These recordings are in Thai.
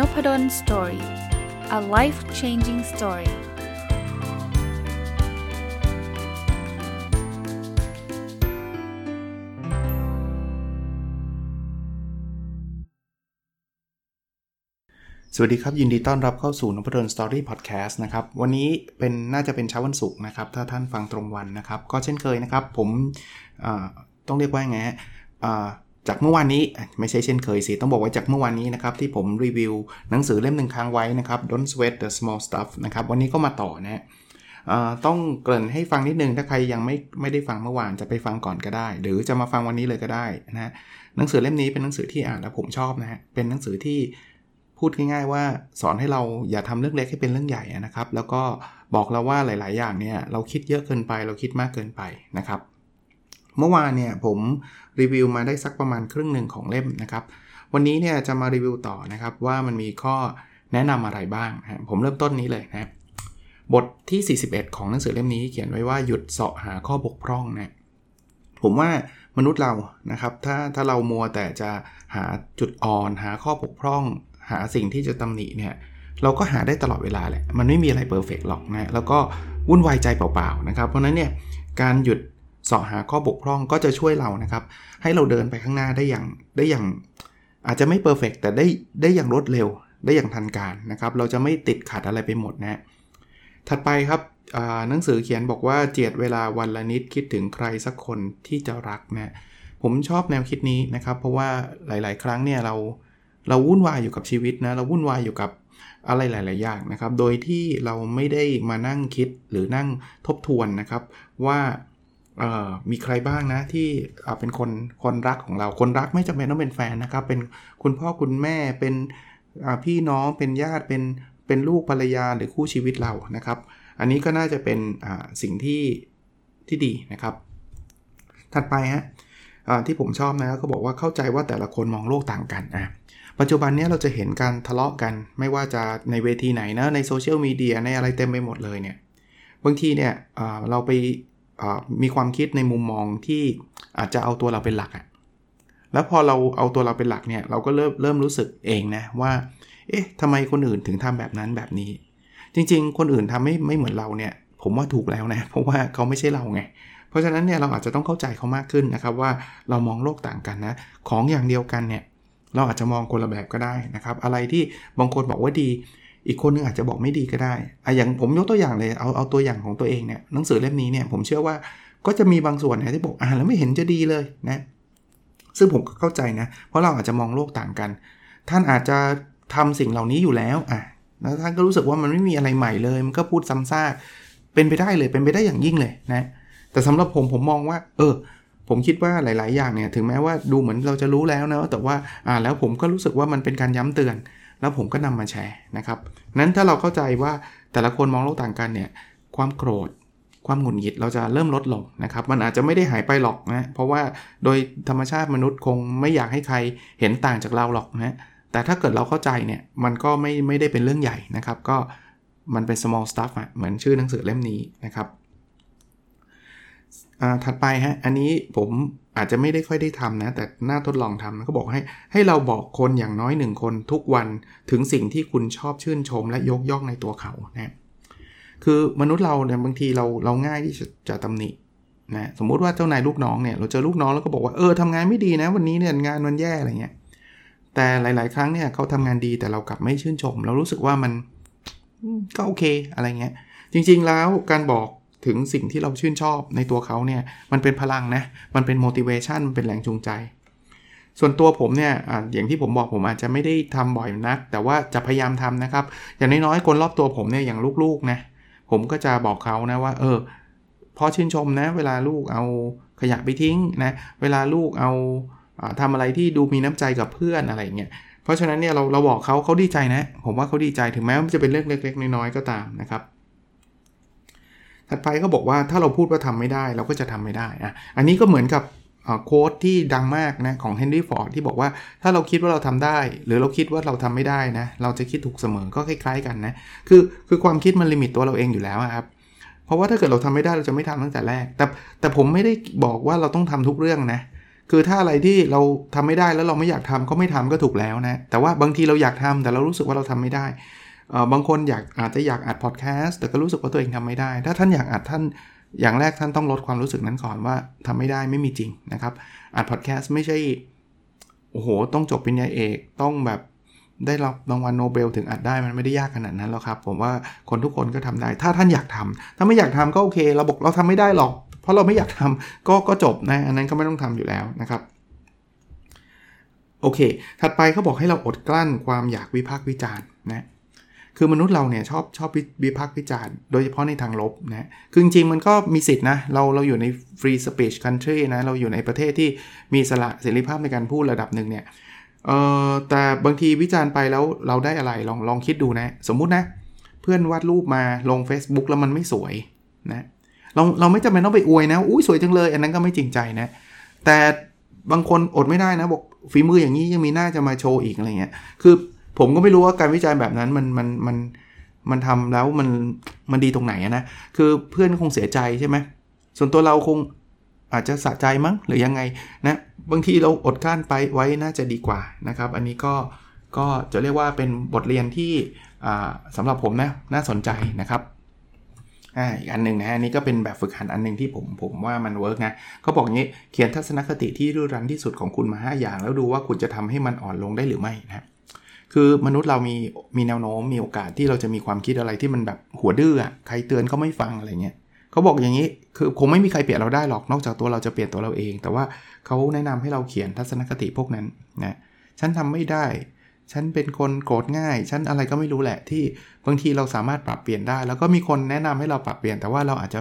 Nopadol Story a life changing story สวัสดีครับ ยินดีต้อนรับเข้าสู่นพดลสตอรี่พอดแคสต์นะครับ วันนี้เป็นน่าจะเป็นเช้าวันศุกร์นะครับ ถ้าท่านฟังตรงวันนะครับ ก็เช่นเคยนะครับ ผมต้องเรียกว่าไงฮะ จากเมื่อวานนี้ไม่ใช่เช่นเคยสิ ต้องบอกว่าจากเมื่อวานนี้นะครับ ที่ผมรีวิวหนังสือเล่มหนึ่งค้างไว้นะครับ Don't Sweat the Small Stuff นะครับ วันนี้ก็มาต่อนะต้องเกริ่นให้ฟังนิดนึง ถ้าใครยังไม่ไม่ได้ฟังเมื่อวานจะไปฟังก่อนก็ได้ หรือจะมาฟังวันนี้เลยก็ได้นะหนังสือเล่มนี้เป็นหนังสือที่อ่านแล้วผมชอบนะฮะเป็นหนังสือที่พูดง่ายๆว่าสอนให้เราอย่าทำเรื่องเล็กให้เป็นเรื่องใหญ่นะครับ แล้วก็บอกเราว่าหลาย ๆ อย่างเนี่ยเราคิดเยอะเกินไปเราคิดมากเกินไปนะครับ เมื่อวานเนี่ยผมรีวิวมาได้สักประมาณครึ่งหนึ่งของเล่มนะครับ วันนี้เนี่ยจะมารีวิวต่อนะครับว่ามันมีข้อแนะนำอะไรบ้างนะผมเริ่มต้นนี้เลยนะบทที่ 41 ของหนังสือเล่มนี้เขียนไว้ว่าหยุดเสาะหาข้อบกพร่องนะผมว่ามนุษย์เรานะครับถ้าถ้าเรามัวแต่จะหาจุดอ่อนหาข้อบกพร่อง หาสิ่งที่จะตำหนิเนี่ยเราก็หาได้ตลอดเวลาแหละ มันไม่มีอะไรเพอร์เฟกหรอกนะ แล้วก็วุ่นวายใจเปล่าๆนะครับ เพราะนั้นเนี่ยการหยุด สาะหาข้อบกพร่องก็จะช่วยเรานะครับ ให้เราเดินไปข้างหน้าได้อย่างได้อย่างอาจจะไม่เพอร์เฟกแต่ได้ได้อย่างรวดเร็ว ได้อย่างทันการนะครับ เราจะไม่ติดขัดอะไรไปหมดนะถัดไปครับหนังสือเขียนบอกว่าเจียดเวลาวันละนิดคิดถึงใครสักคนที่จะรักนะผมชอบแนวคิดนี้นะครับ เพราะว่าหลาย ๆ ครั้งเนี่ยเราเราวุ่นวายอยู่กับชีวิตนะเราวุ่นวายอยู่กับอะไรหลาย ๆ อย่างนะครับ โดยที่เราไม่ได้มานั่งคิดหรือนั่งทบทวนนะครับ ว่า มีใครบ้างนะที่เป็นคนคนรักของเราคนรักไม่จำเป็นต้องเป็นแฟนนะครับ เป็นคุณพ่อคุณแม่เป็นพี่น้องเป็นญาติเป็นเป็นลูกภรรยาหรือคู่ชีวิตเรานะครับ อันนี้ก็น่าจะเป็นสิ่งที่ที่ดีนะครับ ถัดไปฮะที่ผมชอบนะก็บอกว่าเข้าใจว่าแต่ละคนมองโลกต่างกันนะปัจจุบันนี้เราจะเห็นการทะเลาะกัน ไม่ว่าจะในเวทีไหนนะในโซเชียลมีเดียในอะไรเต็มไปหมดเลยเนี่ยบางทีเนี่ยเราไป มีความคิดในมุมมองที่อาจจะเอาตัวเราเป็นหลักอะแล้วพอเราเอาตัวเราเป็นหลักเนี่ยเราก็เริ่มเริ่มรู้สึกเองนะว่า เอ๊ะทำไมคนอื่นถึงทำแบบนั้นแบบนี้ จริง ๆ คนอื่นทำไม่ไม่เหมือนเราเนี่ย ผมว่าถูกแล้วนะเพราะว่าเขาไม่ใช่เราไงเพราะฉะนั้นเนี่ยเราอาจจะต้องเข้าใจเขามากขึ้นนะครับว่าเรามองโลกต่างกันนะของอย่างเดียวกันเนี่ยเราอาจจะมองคนละแบบก็ได้นะครับ อะไรที่บางคนบอกว่าดี อีกคนนึงอาจจะบอกไม่ดีก็ได้อะอย่างผมยกตัวอย่างเลยเอาเอาตัวอย่างของตัวเองเนี่ยหนังสือเล่มนี้เนี่ยผมเชื่อว่าก็จะมีบางส่วนนะที่บอกอ่านแล้วไม่เห็นจะดีเลยนะซึ่งผมก็เข้าใจนะ เพราะเราอาจจะมองโลกต่างกัน ท่านอาจจะทำสิ่งเหล่านี้อยู่แล้วอะแล้วท่านก็รู้สึกว่ามันไม่มีอะไรใหม่เลย มันก็พูดซ้ำซากเป็นไปได้เลยเป็นไปได้อย่างยิ่งเลยนะ แต่สำหรับผมผมมองว่า เออ ผมคิดว่าหลาย ๆ อย่างเนี่ย ถึงแม้ว่าดูเหมือนเราจะรู้แล้วนะ แต่ว่าอ่าแล้วผมก็รู้สึกว่ามันเป็นการย้ำเตือน แล้วผมก็นำมาแชร์นะครับนั้นถ้าเราเข้าใจว่าแต่ละคนมองโลกต่างกันเนี่ยความโกรธความหงุดหงิดเราจะเริ่มลดลงนะครับ มันอาจจะไม่ได้หายไปหรอกนะ เพราะว่าโดยธรรมชาติมนุษย์คงไม่อยากให้ใครเห็นต่างจากเราหรอกนะแต่ถ้าเกิดเราเข้าใจเนี่ย มันก็ไม่ไม่ได้เป็นเรื่องใหญ่นะครับ ก็มันเป็น small stuff อะเหมือนชื่อหนังสือเล่มนี้นะครับถัดไปฮะ อันนี้ผม อาจจะไม่ได้ค่อยได้ทำนะ แต่น่าทดลองทำนะก็บอกให้ให้เราบอกคนอย่างน้อยหนึ่งคนทุกวันถึงสิ่งที่คุณชอบชื่นชมและยกย่องในตัวเขานะคือมนุษย์เราเนี่ยบางทีเราเราง่ายที่จะจะตำหนินะสมมุติว่าเจ้านายลูกน้องเนี่ยเราเจอลูกน้องแล้วก็บอกว่าเออทำงานไม่ดีนะ วันนี้เนี่ยงานมันแย่อะไรเงี้ยแต่หลาย ๆ ครั้งเนี่ยเขาทำงานดีแต่เรากลับไม่ชื่นชม เรารู้สึกว่ามันก็โอเคอะไรเงี้ยจริง ๆ แล้วการบอก ถึงสิ่งที่เราชื่นชอบในตัวเขาเนี่ยมันเป็นพลังนะ มันเป็น motivation มันเป็นแรงจูงใจ ส่วนตัวผมเนี่ยออย่างที่ผมบอกผมอาจจะไม่ได้ทำบ่อยนัก แต่ว่าจะพยายามทำนะครับ อย่างน้อยๆคนรอบตัวผมเนี่ยอย่างลูกๆนะผมก็จะบอกเขานะว่า เออพอชื่นชมนะ เวลาลูกเอาขยะไปทิ้งนะเวลาลูกเอาทำอะไรที่ดูมีน้ำใจกับเพื่อนอะไรเงี้ยเพราะฉะนั้นเนี่ยเราเราบอกเขาเขาดีใจนะ ผมว่าเขาดีใจถึงแม้ว่าจะเป็นเรื่องเล็ก ๆ น้อยๆก็ตามนะครับ ถัดไปก็บอกว่าถ้าเราพูดว่าทำไม่ได้เราก็จะทำไม่ได้อะอันนี้ก็เหมือนกับ quote ที่ดังมากนะของเฮนรี่ฟอร์ดที่บอกว่าถ้าเราคิดว่าเราทำได้ หรือเราคิดว่าเราทำไม่ได้นะเราจะคิดถูกเสมอก็คล้ายๆกันนะคือคือความคิดมัน limit ตัวเราเองอยู่แล้วครับเพราะว่าถ้าเกิดเราทำไม่ได้เราจะไม่ทำตั้งแต่แรก แต่แต่ผมไม่ได้บอกว่าเราต้องทำทุกเรื่องนะคือถ้าอะไรที่เราทำไม่ได้แล้วเราไม่อยากทำก็ไม่ทำก็ถูกแล้วนะแต่ว่าบางทีเราอยากทำแต่เรารู้สึกว่าเราทำไม่ได้ บางคนอยากอาจจะอยากอัดพอดแคสต์แต่ก็รู้สึกว่าตัวเองทำไม่ได้ ถ้าท่านอยากอัดท่านอย่างแรกท่านต้องลดความรู้สึกนั้นก่อนว่าทำไม่ได้ไม่มีจริงนะครับอัดพอดแคสต์ไม่ใช่โอ้โห ต้องจบปริญญาเอกต้องแบบได้รับรางวัลโนเบลถึงอัดได้มันไม่ได้ยากขนาดนั้นหรอกครับ ผมว่าคนทุกคนก็ทำได้ ถ้าท่านอยากทำถ้าไม่อยากทำก็โอเคเราบอกเราทำไม่ได้หรอก เพราะเราไม่อยากทำก็ก็จบนะ อันนั้นก็ไม่ต้องทำอยู่แล้วนะครับโอเค ถัดไปเขาบอกให้เราอดกลั้นความอยากวิพากษ์วิจารณ์นะ คือมนุษย์เราเนี่ยชอบชอบวิพากษ์วิจารณ์โดยเฉพาะในทางลบนะคือจริงๆมันก็มีสิทธินะ เราเราอยู่ใน free speech country นะ เราอยู่ในประเทศที่มีสละเสรีภาพในการพูดระดับหนึ่งเนี่ยเอ่อแต่บางทีวิจารณ์ไปแล้วเราได้อะไรลองลองคิดดูนะ สมมุตินะ เพื่อนวาดรูปมาลง Facebook แล้วมันไม่สวยนะเราเราไม่จำเป็นต้องไปอวยนะอุ้ยสวยจังเลย อันนั้นก็ไม่จริงใจนะ แต่บางคนอดไม่ได้นะบอกฝีมืออย่างนี้ยังมีหน้าจะมาโชว์อีกอะไรเงี้ยคือ ผมก็ไม่รู้ว่าการวิจัยแบบนั้นมันมันมันมันทำแล้วมันมันดีตรงไหนนะคือเพื่อนคงเสียใจใช่ไหมส่วนตัวเราคงอาจจะสะใจมั้งหรือยังไงนะบางทีเราอดกั้นไปไว้น่าจะดีกว่านะครับ อันนี้ก็ก็จะเรียกว่าเป็นบทเรียนที่สำหรับผมนะน่าสนใจนะครับอ่าอีกอันหนึ่งนะอันนี้ก็เป็นแบบฝึกหัดอันหนึ่งที่ผมผมว่ามันเวิร์กนะเขาบอกงี้เขียนทัศนคติที่รื้อรันที่สุดของคุณมา 5 อย่าง แล้วดูว่าคุณจะทำให้มันอ่อนลงได้หรือไม่นะ คือมนุษย์เรามีมีแนวโน้มมีโอกาสที่เราจะมีความคิดอะไรที่มันแบบหัวดื้อใครเตือนก็ไม่ฟังอะไรเงี้ยเขาบอกอย่างนี้คือคงไม่มีใครเปลี่ยนเราได้หรอกนอกจากตัวเราจะเปลี่ยนตัวเราเอง แต่ว่าเขาแนะนำให้เราเขียนทัศนคติพวกนั้นนะฉันทำไม่ได้ ฉันเป็นคนโกรธง่าย ฉันอะไรก็ไม่รู้แหละที่บางทีเราสามารถปรับเปลี่ยนได้ แล้วก็มีคนแนะนำให้เราปรับเปลี่ยน แต่ว่าเราอาจจะ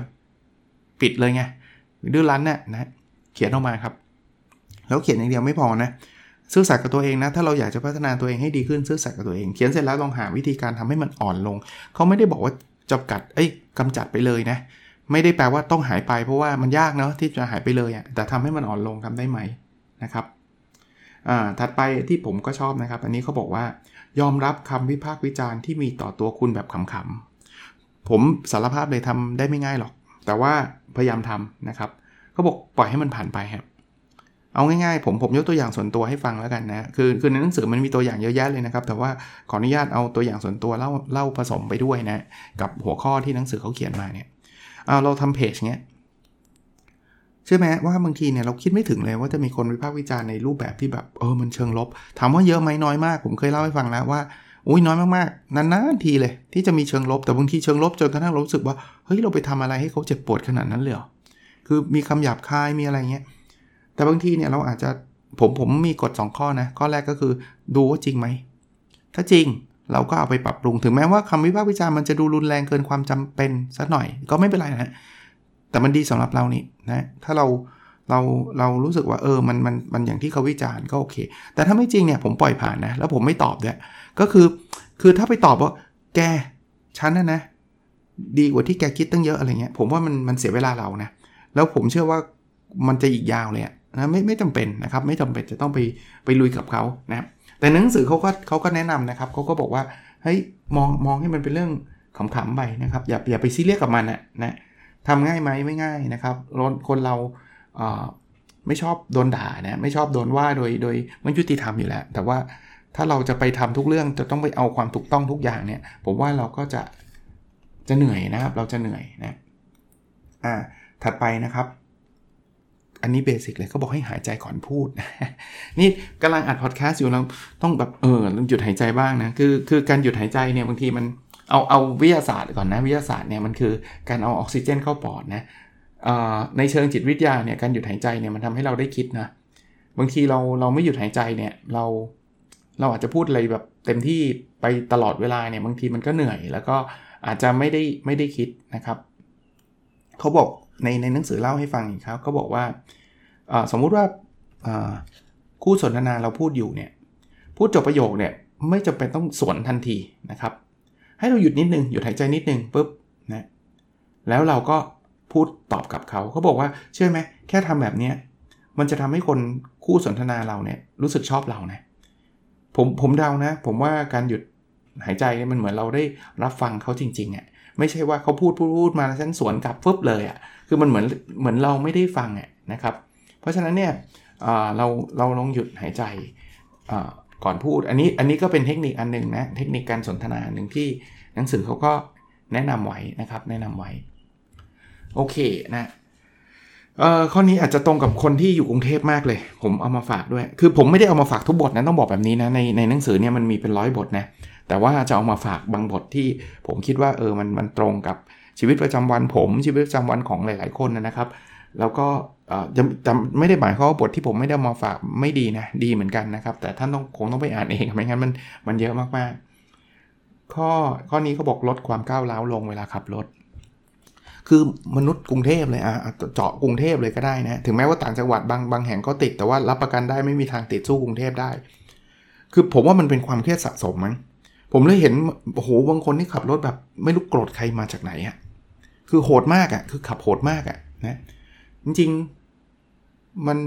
ปิดเลยไงดื้อรั้นเนี่ยนะเขียนออกมาครับ แล้วเขียนอย่างเดียวไม่พอนะ ซื่อสัตย์กับตัวเองนะ ถ้าเราอยากจะพัฒนาตัวเองให้ดีขึ้นซื่อสัตย์กับตัวเอง เขียนเสร็จแล้วลองหาวิธีการทำให้มันอ่อนลง เขาไม่ได้บอกว่าจำกัด เอ้ยกำจัดไปเลยนะ ไม่ได้แปลว่าต้องหายไปเพราะว่ามันยากเนาะที่จะหายไปเลยอะ่ะ แต่ทำให้มันอ่อนลงทำได้ไหมนะครับ อ่า ถัดไปที่ผมก็ชอบนะครับ อันนี้เขาบอกว่ายอมรับคำวิพากษ์วิจารณ์ที่มีต่อตัวคุณแบบขำๆ ผมสารภาพเลยทำได้ไม่ง่ายหรอก แต่ว่าพยายามทำนะครับเขาบอกปล่อยให้มันผ่านไปครับ เอาง่ายๆผมผมยกตัวอย่างส่วนตัวให้ฟังแล้วกันนะคือคือในหนังสือมันมีตัวอย่างเยอะแยะเลยนะครับ แต่ว่าขออนุญาตเอาตัวอย่างส่วนตัวเล่าเล่าผสมไปด้วยนะ กับหัวข้อที่หนังสือเขาเขียนมาเนี่ยเอาเราทำเพจเนี้ยเชื่อไหมว่าบางทีเนี่ยเราคิดไม่ถึงเลยว่าจะมีคนวิพากษ์วิจารณ์ในรูปแบบที่แบบเออมันเชิงลบ ถามว่าเยอะไหมน้อยมาก ผมเคยเล่าให้ฟังแล้วว่าอุ้ยน้อยมากๆนานๆทีเลย ที่จะมีเชิงลบแต่บางทีเชิงลบจนกระทั่งรู้สึกว่าเฮ้ยเราไปทำอะไรให้เขาเจ็บปวดขนาดนั้นเลยคือมีคำหยาบคายมีอะไรเงี้ย แต่บางทีเนี่ยเราอาจจะผมผมมีกฎ 2 ข้อนะ ข้อแรกก็คือดูว่าจริงไหม ถ้าจริงเราก็เอาไปปรับปรุงถึงแม้ว่าคำวิพากษ์วิจารณ์มันจะดูรุนแรงเกินความจำเป็นสักหน่อยก็ไม่เป็นไรนะแต่มันดีสำหรับเรานี่นะถ้าเราเราเรารู้สึกว่าเออมันมันมันอย่างที่เขาวิจารณ์ก็โอเค แต่ถ้าไม่จริงเนี่ยผมปล่อยผ่านนะแล้วผมไม่ตอบด้วยก็คือคือถ้าไปตอบว่าแกฉันนะนะ ดีกว่าที่แกคิดตั้งเยอะอะไรเงี้ยผมว่ามันมันเสียเวลาเรานะแล้วผมเชื่อว่ามันจะอีกยาวเลย นะไม่ไม่จำเป็นนะครับไม่จำเป็นจะต้องไปไปลุยกับเขานะแต่หนังสือเขาก็เขาก็แนะนำนะครับเขาก็บอกว่าเฮ้ยมองมองให้มันเป็นเรื่องขำๆไปนะครับอย่าอย่าไปซีเรียสกับมันนะนะทำง่ายไหมไม่ง่ายนะครับคนเราเไม่ชอบโดนด่านะไม่ชอบโดนว่าโดยโดยไม่ยุติธรรมอยู่แล้ว แต่ว่าถ้าเราจะไปทำทุกเรื่องจะต้องไปเอาความถูกต้องทุกอย่างเนี่ยผมว่าเราก็จะจะเหนื่อยนะครับ เราจะเหนื่อยนะอ่าถัดไปนะครับ อันนี้ basic เลยเขาบอกให้หายใจก่อนพูด นี่กำลังอัดพอดแคสต์อยู่เราต้องแบบเออหยุดหายใจบ้างนะคือคือการหยุดหายใจเนี่ยบางทีมันเอาเอาวิทยาศาสตร์ก่อนนะวิทยาศาสตร์เนี่ยมันคือการเอาออกซิเจนเข้าปอดนะในเชิงจิตวิทยาเนี่ยการหยุดหายใจเนี่ยมันทำให้เราได้คิดนะบางทีเราเราไม่หยุดหายใจเนี่ยเราเราอาจจะพูดอะไรแบบเต็มที่ไปตลอดเวลาเนี่ยบางทีมันก็เหนื่อย แล้วก็อาจจะไม่ได้ไม่ได้คิดนะครับเขาบอก ในในหนังสือเล่าให้ฟังอีกครับเขาบอกว่าสมมุติว่าคู่สนทนาเราพูดอยู่เนี่ยพูดจบประโยคเนี่ยไม่จำเป็นต้องสวนทันทีนะครับ ให้เราหยุดนิดนึงหยุดหายใจนิดนึงปุ๊บนะแล้วเราก็พูดตอบกับเขาเขาบอกว่าเชื่อไหมแค่ทำแบบนี้มันจะทำให้คนคู่สนทนาเราเนี่ยรู้สึกชอบเรานะผมผมเดานะ ผมว่าการหยุดหายใจมันเหมือนเราได้รับฟังเขาจริงๆอะ ไม่ใช่ว่าเขาพูดพูดพูดมาแล้วฉันสวนกลับฟึบเลยอะ่ะคือมันเหมือนเหมือนเราไม่ได้ฟังอะนะครับ เพราะฉะนั้นเนี่ยเราเราลองหยุดหายใจก่อนพูดอันนี้อันนี้ก็เป็นเทคนิคอันหนึ่งนะเทคนิคการสนทนาหนึ่งที่หนังสือเขาก็แนะนำไว้นะครับแนะนำไว้โอเคนะเอ่อข้อนี้อาจจะตรงกับคนที่อยู่กรุงเทพมากเลย ผมเอามาฝากด้วย คือผมไม่ได้เอามาฝากทุกบทนะต้องบอกแบบนี้นะในในหนังสือเนี่ยมันมีเป็นร้อยบทนะ แต่ว่าจะเอามาฝากบางบทที่ผมคิดว่าเออมันมันตรงกับชีวิตประจำวันผมชีวิตประจำวันของหลาย ๆ คนนะครับ แล้วก็จะจะไม่ได้หมายความว่าบทที่ผมไม่ได้มาฝากไม่ดีนะดีเหมือนกันนะครับ แต่ท่านต้องคงต้องไปอ่านเองไม่งั้นมันมันเยอะมากๆ ข้อข้อนี้เขาบอกลดความก้าวร้าวลงเวลาขับรถคือมนุษย์กรุงเทพเลยอะเจาะกรุงเทพเลยก็ได้นะ ถึงแม้ว่าต่างจังหวัดบางบางแห่งก็ติด แต่ว่ารับประกันได้ไม่มีทางติดสู้กรุงเทพได้ คือผมว่ามันเป็นความเครียดสะสมมั้ง ผมเลยเห็นโอ้โหบางคนที่ขับรถแบบ ไม่รู้โกรธใครมาจากไหนอะ่ะคือโหดมากอะ่ะ คือขับโหดมากอะ่ะนะจริงๆมัน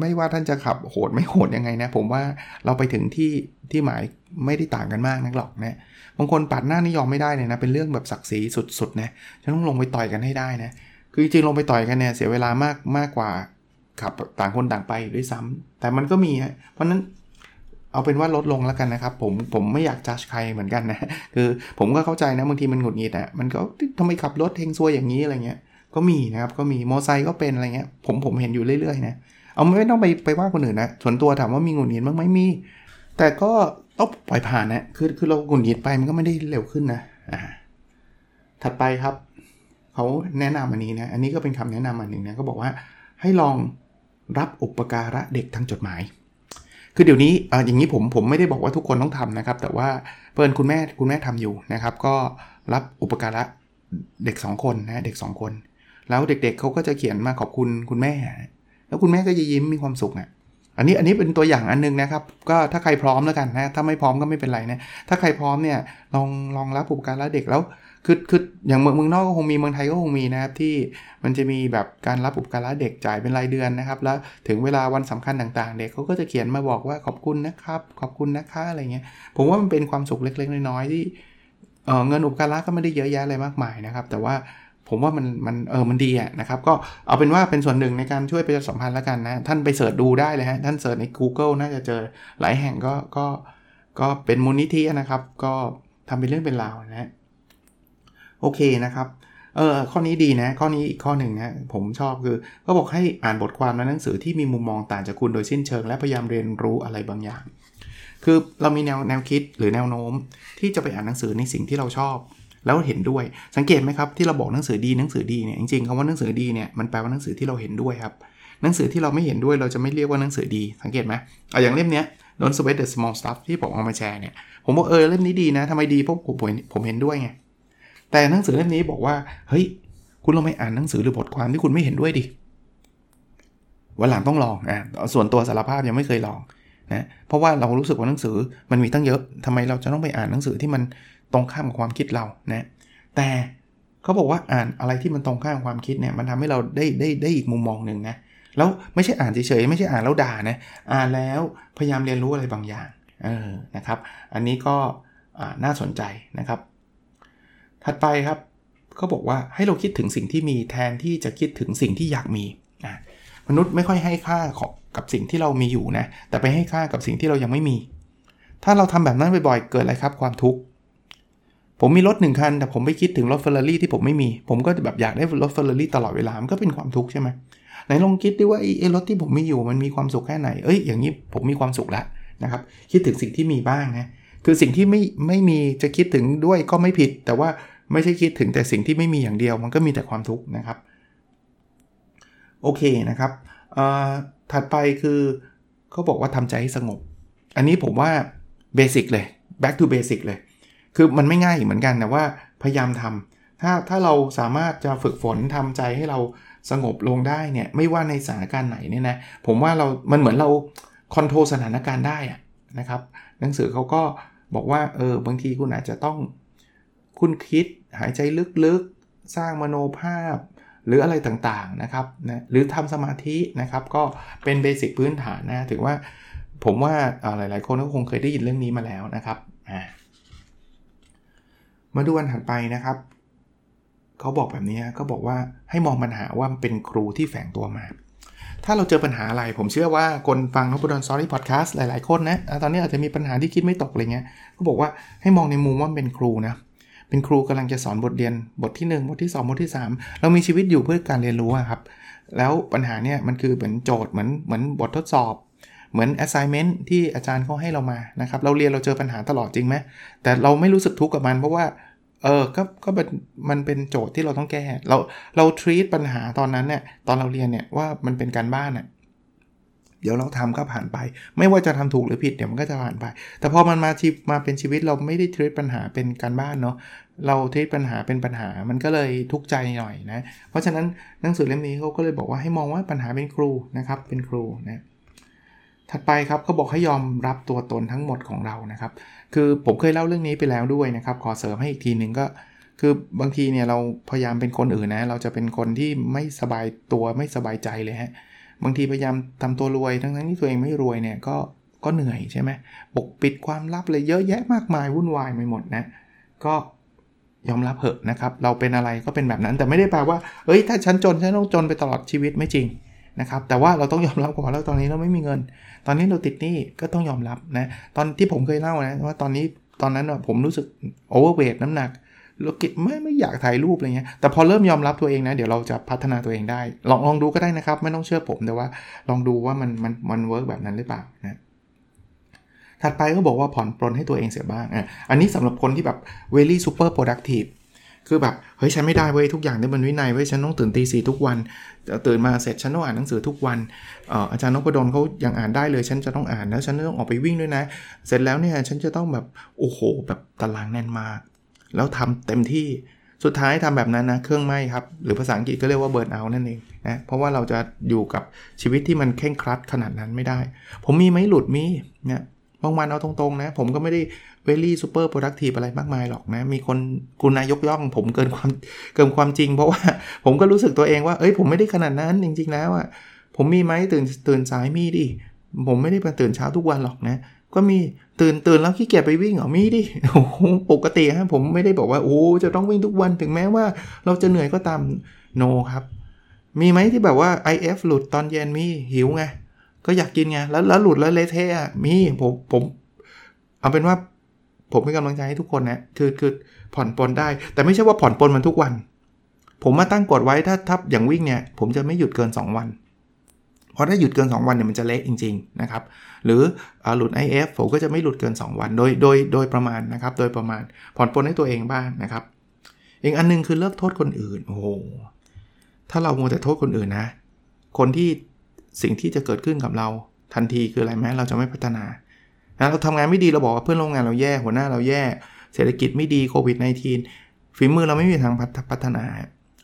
ไม่ว่าท่านจะขับโหดไม่โหดยังไงนะ ผมว่าเราไปถึงที่ที่หมายไม่ได้ต่างกันมากนักหรอกนะบางคนปัดหน้านี่ยอมไม่ได้เลยนะ เป็นเรื่องแบบศักดิ์ศรีสุดๆนะฉันต้องลงไปต่อยกันให้ได้นะคือจริงลงไปต่อยกันเนี่ยเสียเวลามากมากกว่าขับต่างคนต่างไปด้วยซ้ำแต่มันก็มีฮะเพราะนั้น เอาเป็นว่าลดลงแล้วกันนะครับ ผมผมไม่อยากจัดใครเหมือนกันนะ คือผมก็เข้าใจนะบางทีมันหงุดหงิดอะมันก็ทำไมขับรถเทงซวยอย่างนี้อะไรเงี้ยก็มีนะครับก็มีมอไซค์ก็เป็นอะไรเงี้ยผมผมเห็นอยู่เรื่อยๆนะเอาไม่ต้องไปไปว่าคนอื่นนะส่วนตัวถามว่ามีหงุดหงิดบ้างไหมมี แต่ก็ต้องปล่อยผ่านนะคือคือเราหงุดหงิดไปมันก็ไม่ได้เร็วขึ้นนะอ่าถัดไปครับเขาแนะนำอันนี้นะอันนี้ก็เป็นคำแนะนำอันหนึ่งนะก็บอกว่าให้ลองรับอุปการะเด็กทางจดหมาย คือเดี๋ยวนี้ออย่างนี้ผมผมไม่ได้บอกว่าทุกคนต้องทำนะครับ แต่ว่าเพื่อนคุณแม่คุณแม่ทำอยู่นะครับ ก็รับอุปการะเด็ก 2 คนนะเด็ก 2 คน แล้วเด็กๆเเขาก็จะเขียนมาขอบคุณคุณแม่ แล้วคุณแม่ก็จะยิ้มมีความสุขอะ่ะอันนี้อันนี้เป็นตัวอย่างอันนึงนะครับ ก็ถ้าใครพร้อมแล้วกันนะ ถ้าไม่พร้อมก็ไม่เป็นไรนะ ถ้าใครพร้อมเนี่ยลองลองรับอุปการะเด็กแล้ว คือคืออย่างเมืองเมืองนอกก็คงมีเมืองไทยก็คงมีนะครับที่มันจะมีแบบการรับอุปการะเด็กจ่ายเป็นรายเดือนนะครับ แล้วถึงเวลาวันสำคัญต่างๆ เด็กเขาก็จะเขียนมาบอกว่าขอบคุณนะครับขอบคุณนะคะอะไรเงี้ยผมว่ามันเป็นความสุขเล็ก ๆ น้อยๆที่เเงินอุปการะก็ไม่ได้เยอะแยะอะไรมากมายนะครับ แต่ว่าผมว่ามันมันเออมันดีอะนะครับก็เอาเป็นว่าเป็นส่วนหนึ่งในการช่วยประชาสัมพันธ์แล้วกันนะ ท่านไปเสิร์ชดูได้เลยฮะท่านเสิร์ชใน Google น่าจะเจอหลายแห่งก็ก็ก็เป็นมูลนิธินะครับ ก็ทำเป็นเรื่องเป็นราวนะ โอเคนะครับ เออข้อนี้ดีนะ ข้อนี้อีกข้อหนึ่งนะผมชอบคือก็บอกให้อ่านบทความในหนังสือที่มีมุมมองต่างจากคุณโดยสิ้นเชิง และพยายามเรียนรู้อะไรบางอย่าง คือเรามีแนวแนวคิดหรือแนวโน้ม ที่จะไปอ่านหนังสือในสิ่งที่เราชอบแล้วเห็นด้วยสังเกตไหมครับที่เราบอกหนังสือดีหนังสือดีเนี่ยจริงๆคำว่าหนังสือดีเนี่ยมันแปลว่าหนังสือที่เราเห็นด้วยครับหนังสือที่เราไม่เห็นด้วยเราจะไม่เรียกว่าหนังสือดี สังเกตไหมเอาอย่างเล่มเนี้ย Don't Sweat the Small Stuff ที่ผมเอามาแชร์เนี่ยผมบอกเออเล่มนี้ดีนะทำไมดีเพราะผมผมเห็นด้วยไง แต่หนังสือเล่มนี้บอกว่า เฮ้ย คุณลองไปอ่านหนังสือหรือบทความที่คุณไม่เห็นด้วยดิวันหลังต้องลองอะส่วนตัวสารภาพยังไม่เคยลองนะเพราะว่าเรารู้สึกว่าหนังสือมันมีตั้งเยอะทำไมเราจะต้องไปอ่านหนังสือที่มันตรงข้ามกับความคิดเรานะแต่เขาบอกว่าอ่านอะไรที่มันตรงข้ามความคิดเนี่ยมันทำให้เราได้ได้ได้อีกมุมมองหนึ่งนะแล้วไม่ใช่อ่านเฉยๆไม่ใช่อ่านแล้วด่านะอ่านแล้วพยายามเรียนรู้อะไรบางอย่างเออนะครับ อันนี้ก็น่าสนใจนะครับ ถัดไปครับเขาบอกว่าให้เราคิดถึงสิ่งที่มีแทนที่จะคิดถึงสิ่งที่อยากมีนะมนุษย์ไม่ค่อยให้ค่ากับสิ่งที่เรามีอยู่นะ แต่ไปให้ค่ากับสิ่งที่เรายังไม่มี ถ้าเราทำแบบนั้นบ่อยๆ เกิดอะไรครับ ความทุกข์ ผมมีรถหนึ่งคัน แต่ผมไม่คิดถึงรถเฟอร์รารี่ที่ผมไม่มี ผมก็แบบอยากได้รถเฟอร์รารี่ตลอดเวลา มันก็เป็นความทุกข์ใช่ไหมไหนลองคิดดิว่าไอ้รถที่ผมมีอยู่มันมีความสุขแค่ไหน เอ้ย อย่างนี้ผมมีความสุขแล้วนะครับ คิดถึงสิ่งที่มีบ้างนะ คือสิ่งที่ไม่ไม่มีจะคิดถึงด้วยก็ไม่ผิด แต่ว่า ไม่ใช่คิดถึงแต่สิ่งที่ไม่มีอย่างเดียว มันก็มีแต่ความทุกข์นะครับ โอเคนะครับถัดไปคือเขาบอกว่าทำใจให้สงบ อันนี้ผมว่าเบสิกเลย back to basic เลย คือมันไม่ง่ายเหมือนกันแต่ว่าพยายามทำถ้าถ้าเราสามารถจะฝึกฝนทำใจให้เราสงบลงได้เนี่ย ไม่ว่าในสถานการณ์ไหนเนี่ยนะ ผมว่าเรา มันเหมือนเราคอนโทรลสถานการณ์ได้นะครับ หนังสือเขาก็บอกว่า เออ บางทีคุณอาจจะต้อง คุณคิดหายใจลึกๆ สร้างมโนภาพ หรืออะไรต่างๆนะครับนะหรือทำสมาธินะครับ ก็เป็นเบสิกพื้นฐานนะถือว่าผมว่าหลายๆ คนก็คงเคยได้ยินเรื่องนี้มาแล้วนะครับอ่ามาดูวันถัดไปนะครับเขาบอกแบบนี้เขาบอกว่าให้มองปัญหาว่าเป็นครูที่แฝงตัวมา ถ้าเราเจอปัญหาอะไร ผมเชื่อว่าคนฟังนบุดอนสตอรี่พอดแคสต์หลายๆ คนนะตอนนี้อาจจะมีปัญหาที่คิดไม่ตกอะไรเงี้ยก็บอกว่าให้มองในมุมว่าเป็นครูนะ เป็นครูกำลังจะสอนบทเรียนบทที่ 1 บทที่ 2 บทที่ 3 เรามีชีวิตอยู่เพื่อการเรียนรู้ครับ แล้วปัญหาเนี่ยมันคือเหมือนโจทย์เหมือนเหมือนบททดสอบ เหมือน assignment ที่อาจารย์เขาให้เรามานะครับเราเรียนเราเจอปัญหาตลอดจริงไหมแต่เราไม่รู้สึกทุกข์กับมันเพราะว่าเออ ก็ ก็มันเป็นโจทย์ที่เราต้องแก้ เรา เรา treat ปัญหาตอนนั้นเนี่ย ตอนเราเรียนเนี่ย ว่ามันเป็นการบ้านน่ย เดี๋ยวเราทำก็ผ่านไป ไม่ว่าจะทำถูกหรือผิดเดี๋ยวมันก็จะผ่านไป แต่พอมันมาชีมาเป็นชีวิตเราไม่ได้ทรีตปัญหาเป็นการบ้านเนาะเราทรีตปัญหาเป็นปัญหามันก็เลยทุกข์ใจหน่อยนะ เพราะฉะนั้นหนังสือเล่มนี้เขาก็เลยบอกว่าให้มองว่าปัญหาเป็นครูนะครับเป็นครูนะถัดไปครับเขาบอกให้ยอมรับตัวตนทั้งหมดของเรานะครับ คือผมเคยเล่าเรื่องนี้ไปแล้วด้วยนะครับ ขอเสริมให้อีกทีหนึ่งก็คือบางทีเนี่ยเราพยายามเป็นคนอื่นนะ เราจะเป็นคนที่ไม่สบายตัวไม่สบายใจเลยฮะางทีพยายามทำตัวรวยทั้งทั้งที่ตัวเองไม่รวยเนี่ยก็ก็เหนื่อยใช่ไหมปกปิดความลับเลยเยอะแยะมากมายวุ่นวายไปหมดนะ ก็ยอมรับเหอะนะครับ เราเป็นอะไรก็เป็นแบบนั้น แต่ไม่ได้แปลว่าเอ้ยถ้าฉันจนฉันต้องจนไปตลอดชีวิตไม่จริงนะครับ แต่ว่าเราต้องยอมรับก่อนแล้วตอนนี้เราไม่มีเงิน ตอนนี้เราติดหนี้ก็ต้องยอมรับนะ ตอนที่ผมเคยเล่านะว่าตอนนี้ตอนนั้นผมรู้สึก overweight น้ำหนัก เราก็ไม่ไม่อยากถ่ายรูปอะไรเงี้ย แต่พอเริ่มยอมรับตัวเองนะ เดี๋ยวเราจะพัฒนาตัวเองได้ ลองลองดูก็ได้นะครับ ไม่ต้องเชื่อผมแต่ว่า ลองดูว่ามันมันมัน work แบบนั้นหรือเปล่านะถัดไปก็บอกว่าผ่อนปลนให้ตัวเองเสียบ้างอะอันนี้สำหรับคนที่แบบ very super productive คือแบบเฮ้ยฉันไม่ได้เว้ยทุกอย่างได้บนวินัยเว้ยฉันต้องตื่นตีสี่ทุกวันตื่นมาเสร็จฉันต้องอ่านหนังสือทุกวันอาจารย์นพดลเขายังอ่านได้เลยฉันจะต้องอ่านแล้วฉันต้องออกไปวิ่งด้วยนะ เสร็จแล้วเนี่ยฉันจะต้องแบบโอ้โหแบบตารางแน่นมาก แล้วทำเต็มที่สุดท้ายทำแบบนั้นนะเครื่องไหม้ครับ หรือภาษาอังกฤษก็เรียกว่า burnout นั่นเองนะเพราะว่าเราจะอยู่กับชีวิตที่มันเคร่งครัดขนาดนั้นไม่ได้ ผมมีไหมหลุดมีเนี่ยบางวันเอาตรงๆนะ ผมก็ไม่ได้ very super productive อะไรมากมายหรอกนะ มีคนคุณนายกย่อง ผมเกินความเกินความจริง เพราะว่าผมก็รู้สึกตัวเองว่าเอ้ยผมไม่ได้ขนาดนั้นจริงๆแล้วอะผมมีไหมตื่นตื่นสายมีดิผมไม่ได้ไปตื่นเช้าทุกวันหรอกนะ ก็มีตื่นตื่นแล้วขี้เกียจไปวิ่งเหรอมีดิโอ้ปกติฮะผมไม่ได้บอกว่าโอ้จะต้องวิ่งทุกวันถึงแม้ว่า เราจะเหนื่อยก็ตามโนครับ มีไหมที่แบบว่า IF หลุดตอนเย็นมีหิวไงก็อยากกินไงแล้วแล้วหลุดแล้วเละเทะมีผมผมเอาเป็นว่าผมเป็นกำลังใจให้ทุกคนนะคือคือผ่อนปลนได้ แต่ไม่ใช่ว่าผ่อนปลนมันทุกวัน ผมมาตั้งกฎไว้ถ้าทับอย่างวิ่งเนี่ย ผมจะไม่หยุดเกิน 2 วัน พราะถ้าหยุดเกิน 2 วันเนี่ยมันจะเละจริงๆนะครับหรือหลุด IF ผมก็จะไม่หลุดเกิน 2 วัน โดยโดยโดยประมาณนะครับโดยประมาณผ่อนปลนให้ตัวเองบ้างนะครับอีกอันนึงคือเลิกโทษคนอื่นโอ้โหถ้าเราโมแต่โทษคนอื่นนะ คนที่สิ่งที่จะเกิดขึ้นกับเราทันทีคืออะไรไหมเราจะไม่พัฒนานะเราทำงานไม่ดีเราบอกว่าเพื่อนร่วมงานเราแย่หัวหน้าเราแย่เศรษฐกิจไม่ดีโควิด -19 ฝีมือเราไม่มีทางพัฒนา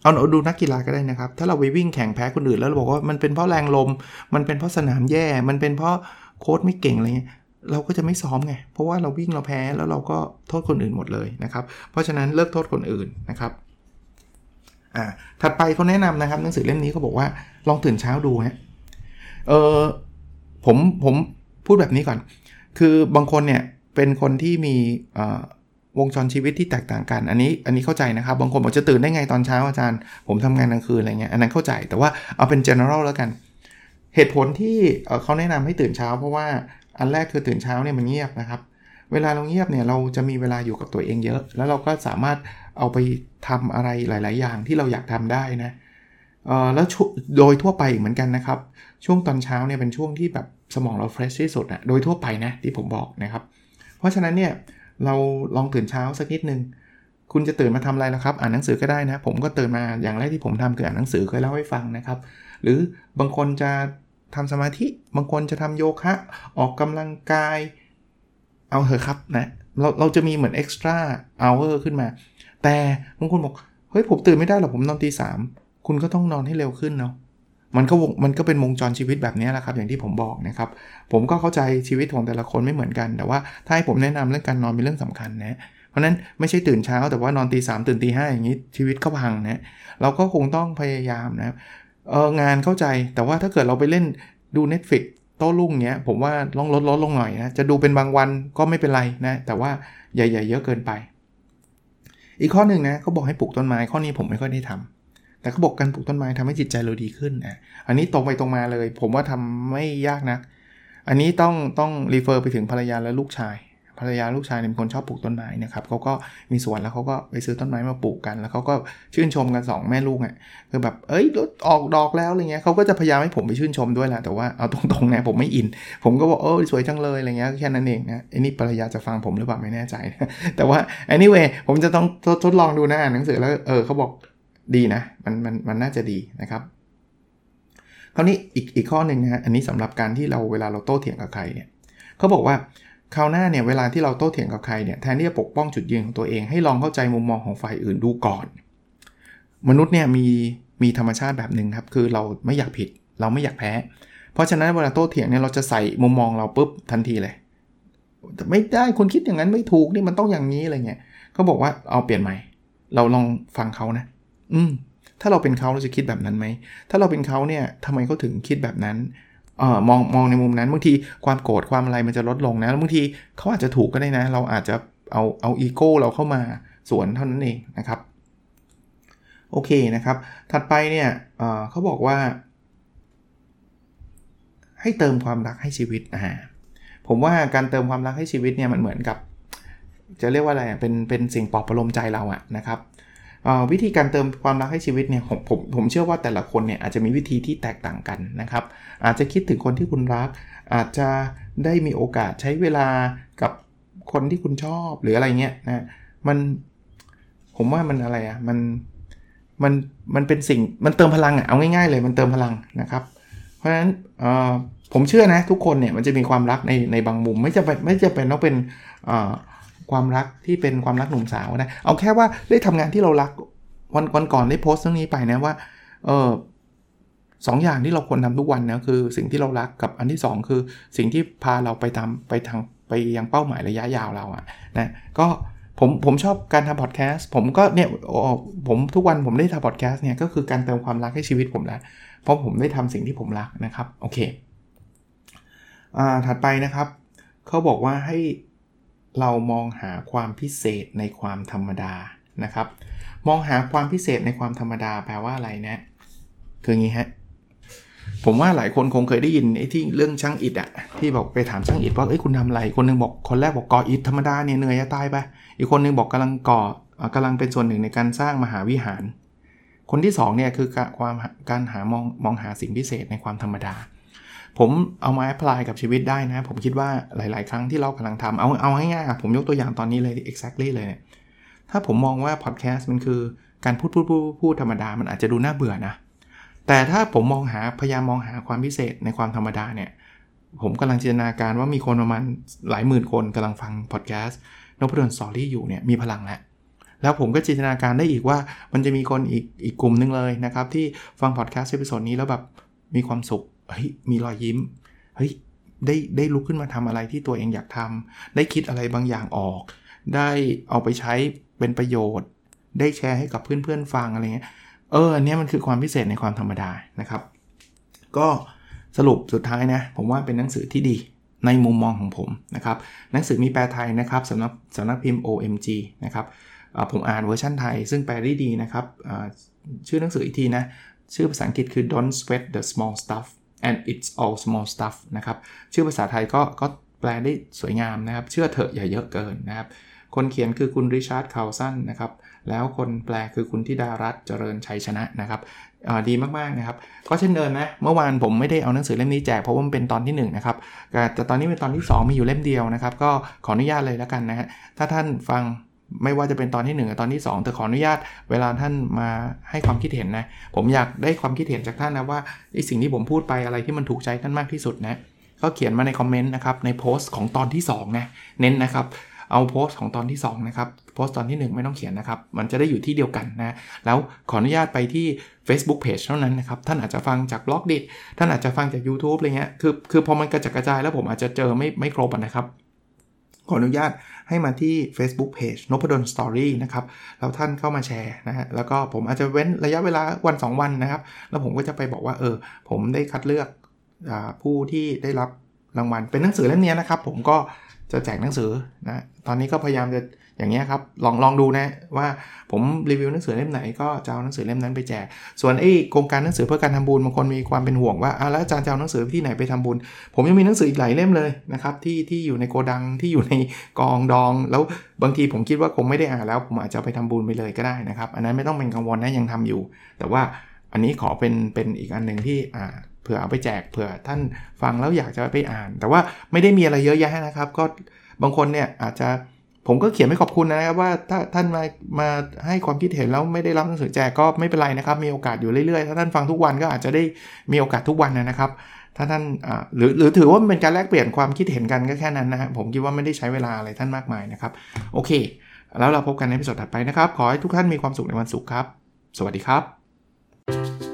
เอาดูนักกีฬาก็ได้นะครับ ถ้าเราไปวิ่งแข่งแพ้คนอื่นแล้วเราบอกว่ามันเป็นเพราะแรงลม มันเป็นเพราะสนามแย่ มันเป็นเพราะโค้ชไม่เก่งอะไรเงี้ยเราก็จะไม่ซ้อมไง เพราะว่าเราวิ่งเราแพ้แล้วเราก็โทษคนอื่นหมดเลยนะครับ เพราะฉะนั้นเลิกโทษคนอื่นนะครับอ่าถัดไปเขาแนะนำนะครับหนังสือเล่มนี้เขาบอกว่าลองตื่นเช้าดูฮะเออผมผมพูดแบบนี้ก่อน คือบางคนเนี่ยเป็นคนที่มี วงจรชีวิตที่แตกต่างกัน อันนี้อันนี้เข้าใจนะครับ บางคนบอกจะตื่นได้ไงตอนเช้าอาจารย์ ผมทำงานกลางคืนอะไรเงี้ยอันนั้นเข้าใจแต่ว่าเอาเป็น general แล้วกัน เหตุผลที่เขาแนะนำให้ตื่นเช้า เพราะว่าอันแรกคือตื่นเช้าเนี่ยมันเงียบนะครับ เวลาเราเงียบเนี่ยเราจะมีเวลาอยู่กับตัวเองเยอะ แล้วเราก็สามารถเอาไปทำอะไรหลาย ๆ อย่างที่เราอยากทำได้นะแล้วโดยทั่วไปเหมือนกันนะครับ ช่วงตอนเช้าเนี่ยเป็นช่วงที่แบบสมองเรา fresh ที่สุดอะโดยทั่วไปนะที่ผมบอกนะครับ เพราะฉะนั้นเนี่ย เราลองตื่นเช้าสักนิดนึง คุณจะตื่นมาทำอะไรล่ะครับ อ่านหนังสือก็ได้นะ ผมก็ตื่นมาอย่างแรกที่ผมทำคืออ่านหนังสือเคยเล่าให้ฟังนะครับ หรือบางคนจะทำสมาธิ บางคนจะทำโยคะ ออกกำลังกาย เอาเถอะครับนะ เราเราจะมีเหมือน extra hour ขึ้นมา แต่บางคนบอก เฮ้ยผมตื่นไม่ได้หรอกผมนอนตีสามคุณก็ต้องนอนให้เร็วขึ้นเนาะ มันก็มันก็เป็นวงจรชีวิตแบบนี้แหละครับอย่างที่ผมบอกนะครับ ผมก็เข้าใจชีวิตของแต่ละคนไม่เหมือนกัน แต่ว่าถ้าให้ผมแนะนำเรื่องการนอนเป็นเรื่องสำคัญนะเพราะนั้นไม่ใช่ตื่นเช้าแต่ว่านอนตีสามตื่นตีห้าอย่างนี้ชีวิตก็พังนะเราก็คงต้องพยายามนะเอองานเข้าใจแต่ว่าถ้าเกิดเราไปเล่นดู Netflix โต้รุ่งเนี้ยผมว่าลองลดลดลงหน่อยนะจะดูเป็นบางวันก็ไม่เป็นไรนะแต่ว่าใหญ่ๆเยอะเกินไป อีกข้อหนึ่งนะเขาบอกให้ปลูกต้นไม้ข้อนี้ผมไม่ค่อยได้ทำ แต่เขาบอกการปลูกต้นไม้ทำให้จิตใจเราดีขึ้นอะอันนี้ตรงไปตรงมาเลย ผมว่าทำไม่ยากนะอันนี้ต้องต้องรีเฟอร์ไปถึงภรรยาและลูกชาย ภรรยาลูกชายเป็นคนชอบปลูกต้นไม้นะครับเขาก็มีสวนแล้วเขาก็ไปซื้อต้นไม้มาปลูกกัน แล้วเขาก็ชื่นชมกัน 2 แม่ลูกอะคือแบบเอ้ยออกดอกแล้วอะไรเงี้ยเขาก็จะพยายามให้ผมไปชื่นชมด้วยแหละแต่ว่าเอาตรงๆนะผมไม่อิน ผมก็บอกเออสวยจังเลยอะไรเงี้ยแค่นั้นเองนะไอ้นี่ภรรยาจะฟังผมหรือเปล่าไม่แน่ใจนะแต่ว่า anyway ผมจะต้องทดลองดูนะอ่านหนังสือแล้วเออเขาบอก ดีนะมันมันมันน่าจะดีนะครับคราวนี้อีกอีกข้อหนึ่งนะฮะอันนี้สำหรับการที่เราเวลาเราโต้เถียงกับใครเนี่ยเขาบอกว่าคราวหน้าเนี่ยเวลาที่เราโต้เถียงกับใครเนี่ยแทนที่จะปกป้องจุดยืนของตัวเองให้ลองเข้าใจมุมมองของฝ่ายอื่นดูก่อน มนุษย์เนี่ยมีมีธรรมชาติแบบหนึ่งครับคือเราไม่อยากผิด เราไม่อยากแพ้ เพราะฉะนั้นเวลาโต้เถียงเนี่ยเราจะใส่มุมมองเราปุ๊บทันทีเลยไม่ได้คนคิดอย่างนั้นไม่ถูกนี่มันต้องอย่างนี้อะไรเงี้ยเขาบอกว่าเอาเปลี่ยนใหม่ เราลองฟังเขานะ อืมถ้าเราเป็นเขาเราจะคิดแบบนั้นไหม ถ้าเราเป็นเขาเนี่ยทำไมเขาถึงคิดแบบนั้นเออมองมองในมุมนั้นบางทีความโกรธความอะไรมันจะลดลงนะบางทีเขาอาจจะถูกก็ได้นะ เราอาจจะเอาเอาอีโก้เราเข้ามาสวนเท่านั้นเองนะครับ โอเคนะครับ ถัดไปเนี่ยเเขาบอกว่า ให้เติมความรักให้ชีวิตอ่าผมว่าการเติมความรักให้ชีวิตเนี่ยมันเหมือนกับ จะเรียกว่าอะไรเป็นเป็นสิ่งปลอบประโลมใจเราอะนะครับ วิธีการเติมความรักให้ชีวิตเนี่ยผมผมผมเชื่อว่าแต่ละคนเนี่ยอาจจะมีวิธีที่แตกต่างกันนะครับ อาจจะคิดถึงคนที่คุณรัก อาจจะได้มีโอกาสใช้เวลากับคนที่คุณชอบหรืออะไรเงี้ยนะมันผมว่ามันอะไรอะ่ะมันมันมันเป็นสิ่งมันเติมพลังอะ่ะเอาง่ายๆเลยมันเติมพลังนะครับ เพราะฉะนั้นผมเชื่อนะทุกคนเนี่ยมันจะมีความรักในในบางมุม ไม่จะเป็นไม่จะเป็นต้องเป็น ความรักที่เป็นความรักหนุ่มสาวนะ เอาแค่ว่าได้ทำงานที่เรารักวันวันก่อนได้โพสต์เรื่องนี้ไปนะว่าเออสองอย่างที่เราควรทาทุกวันนะคือสิ่งที่เรารักกับอันที่ 2 คือสิ่งที่พาเราไปทำไปทางไปยังเป้าหมายระยะยาวเราอะนะก็ผมผมชอบการทำพอดแคสต์ผมก็เนี่ยผมทุกวันผมได้ทำพอดแคสต์เนี่ยก็คือการเติมความรักให้ชีวิตผมแล้วเพราะผมได้ทำสิ่งที่ผมรักนะครับโอเคอ่าถัดไปนะครับเขาบอกว่าให้ เรามองหาความพิเศษในความธรรมดานะครับ มองหาความพิเศษในความธรรมดาแปลว่าอะไรนะคืออย่างนี้ฮะผมว่าหลายคนคงเคยได้ยินไอ้ที่เรื่องช่างอิฐอะที่บอกไปถามช่างอิฐว่าเอ้ยคุณทำอะไร คนนึงบอกคนแรกบอกก่ออิฐธรรมดาเนี่ยเหนื่อยจะตายไปอีกคนนึงบอกกำลังก่อกำลังเป็นส่วนหนึ่งในการสร้างมหาวิหาร คนที่2เนี่ยคือความการหามองมองหาสิ่งพิเศษในความธรรมดา ผมเอามาแอพพลายกับชีวิตได้นะ ผมคิดว่าหลาย ๆ ครั้งที่เรากำลังทำเอาเอาง่ายๆผมยกตัวอย่างตอนนี้เลย exactly เลยเนี่ยถ้าผมมองว่าพอดแคสต์มันคือการพูดพูดพูดพูดธรรมดา มันอาจจะดูน่าเบื่อนะ แต่ถ้าผมมองหาพยายามมองหาความพิเศษในความธรรมดาเนี่ย ผมกำลังจินตนาการว่ามีคนประมาณหลายหมื่นคนกำลังฟังพอดแคสต์นพดลสตอรี่อยู่เนี่ยมีพลังแล้วแล้วผมก็จินตนาการได้อีกว่ามันจะมีคนอีกอีกกลุ่มนึงเลยนะครับ ที่ฟังพอดแคสต์ episode นี้แล้วแบบมีความสุข เฮ้ยมีรอยยิ้มเฮ้ยได้ได้ลุกขึ้นมาทำอะไรที่ตัวเองอยากทำได้คิดอะไรบางอย่างออก ได้เอาไปใช้เป็นประโยชน์ ได้แชร์ให้กับเพื่อนๆฟังอะไรเงี้ยเอออันนี้มันคือความพิเศษในความธรรมดานะครับ ก็สรุปสุดท้ายนะ ผมว่าเป็นหนังสือที่ดีในมุมมองของผมนะครับหนังสือมีแปลไทยนะครับสำนักสำนักพิมพ์ OMG นะครับผมอ่านเวอร์ชันไทย ซึ่งแปลได้ดีนะครับชื่อหนังสืออีกทีนะ ชื่อภาษาอังกฤษคือ Don't Sweat the Small Stuff and it's all small stuff นะครับ ชื่อภาษาไทยก็ก็แปลได้สวยงามนะครับ เชื่อเถอะอย่าเยอะเกินนะครับ คนเขียนคือคุณริชาร์ดคาวสันนะครับ แล้วคนแปลคือคุณธิดารัตน์เจริญชัยชนะนะครับดีมากๆนะครับ ก็เช่นเดิมนะ เมื่อวานผมไม่ได้เอาหนังสือเล่มนี้แจกเพราะว่ามันเป็นตอนที่1นนะครับ แต่ตอนนี้เป็นตอนที่ 2 มีอยู่เล่มเดียวนะครับ ก็ขออนุญาตเลยแล้วกันนะฮะ ถ้าท่านฟัง ไม่ว่าจะเป็นตอนที่1กับตอนที่ 2 แต่ขออนุญาตเวลาท่านมาให้ความคิดเห็นนะ ผมอยากได้ความคิดเห็นจากท่านนะว่าไอสิ่งที่ผมพูดไปอะไรที่มันถูกใจท่านมากที่สุดนะ ก็เขียนมาในคอมเมนต์นะครับในโพสต์ของตอนที่2นะเน้นนะครับเอาโพสต์ของตอนที่2นะครับโพสต์ตอนที่ 1 ไม่ต้องเขียนนะครับ มันจะได้อยู่ที่เดียวกันนะ แล้วขออนุญาตไปที่ Facebook Page เท่านั้นนะครับ ท่านอาจจะฟังจาก Blockdit ท่านอาจจะฟังจาก YouTube อะไรเงี้ยคือคือพอมันกระจัดกระจายแล้วผมอาจจะเจอไม่ไม่ครบนะครับ ขออนุญาตให้มาที่ Facebook Page นพดลสตอรี่นะครับแล้วท่านเข้ามาแชร์นะฮะแล้วก็ผมอาจจะเว้นระยะเวลาวัน 2 วันนะครับ แล้วผมก็จะไปบอกว่าเออผมได้คัดเลือกอผู้ที่ได้รับรางวัลเป็นหนังสือเล่มนี้นะครับ ผมก็จะแจกหนังสือนะตอนนี้ก็พยายามจะ อย่างเงี้ยครับลองลองดูนะว่าผมรีวิวหนังสือเล่มไหนก็จะเอาหนังสือเล่มนั้นไปแจก ส่วนไอ้โครงการหนังสือเพื่อการทำบุญบางคนมีความเป็นห่วงว่าอะแล้วอาจารย์จะเอาหนังสือที่ไหนไปทำบุญ ผมยังมีหนังสืออีกหลายเล่มเลยนะครับที่ที่อยู่ในโกดังที่อยู่ในกองดอง แล้วบางทีผมคิดว่าคงไม่ได้อ่านแล้ว ผมอาจจะไปทำบุญไปเลยก็ได้นะครับ อันนั้นไม่ต้องเป็นกังวลนะยังทำอยู่ แต่ว่าอันนี้ขอเป็นเป็นอีกอันหนึ่งที่อ่าเผื่อเอาไปแจกเผื่อท่านฟังแล้วอยากจะไปอ่าน แต่ว่าไม่ได้มีอะไรเยอะแยะนะครับ ก็บางคนเนี่ยอาจจะ ผมก็เขียนไม่ขอบคุณนะครับว่าถ้าท่านมามาให้ความคิดเห็นแล้วไม่ได้รับหนังสือแจกก็ไม่เป็นไรนะครับ มีโอกาสอยู่เรื่อยๆ ถ้าท่านฟังทุกวันก็อาจจะได้มีโอกาสทุกวันนะครับ ถ้าท่านหรือหรือถือว่าเป็นการแลกเปลี่ยนความคิดเห็นกันก็แค่นั้นนะฮะผมคิดว่าไม่ได้ใช้เวลาอะไรท่านมากมายนะครับ โอเค แล้วเราพบกันในพิสดถัดไปนะครับ ขอให้ทุกท่านมีความสุขในวันศุกร์ครับ สวัสดีครับ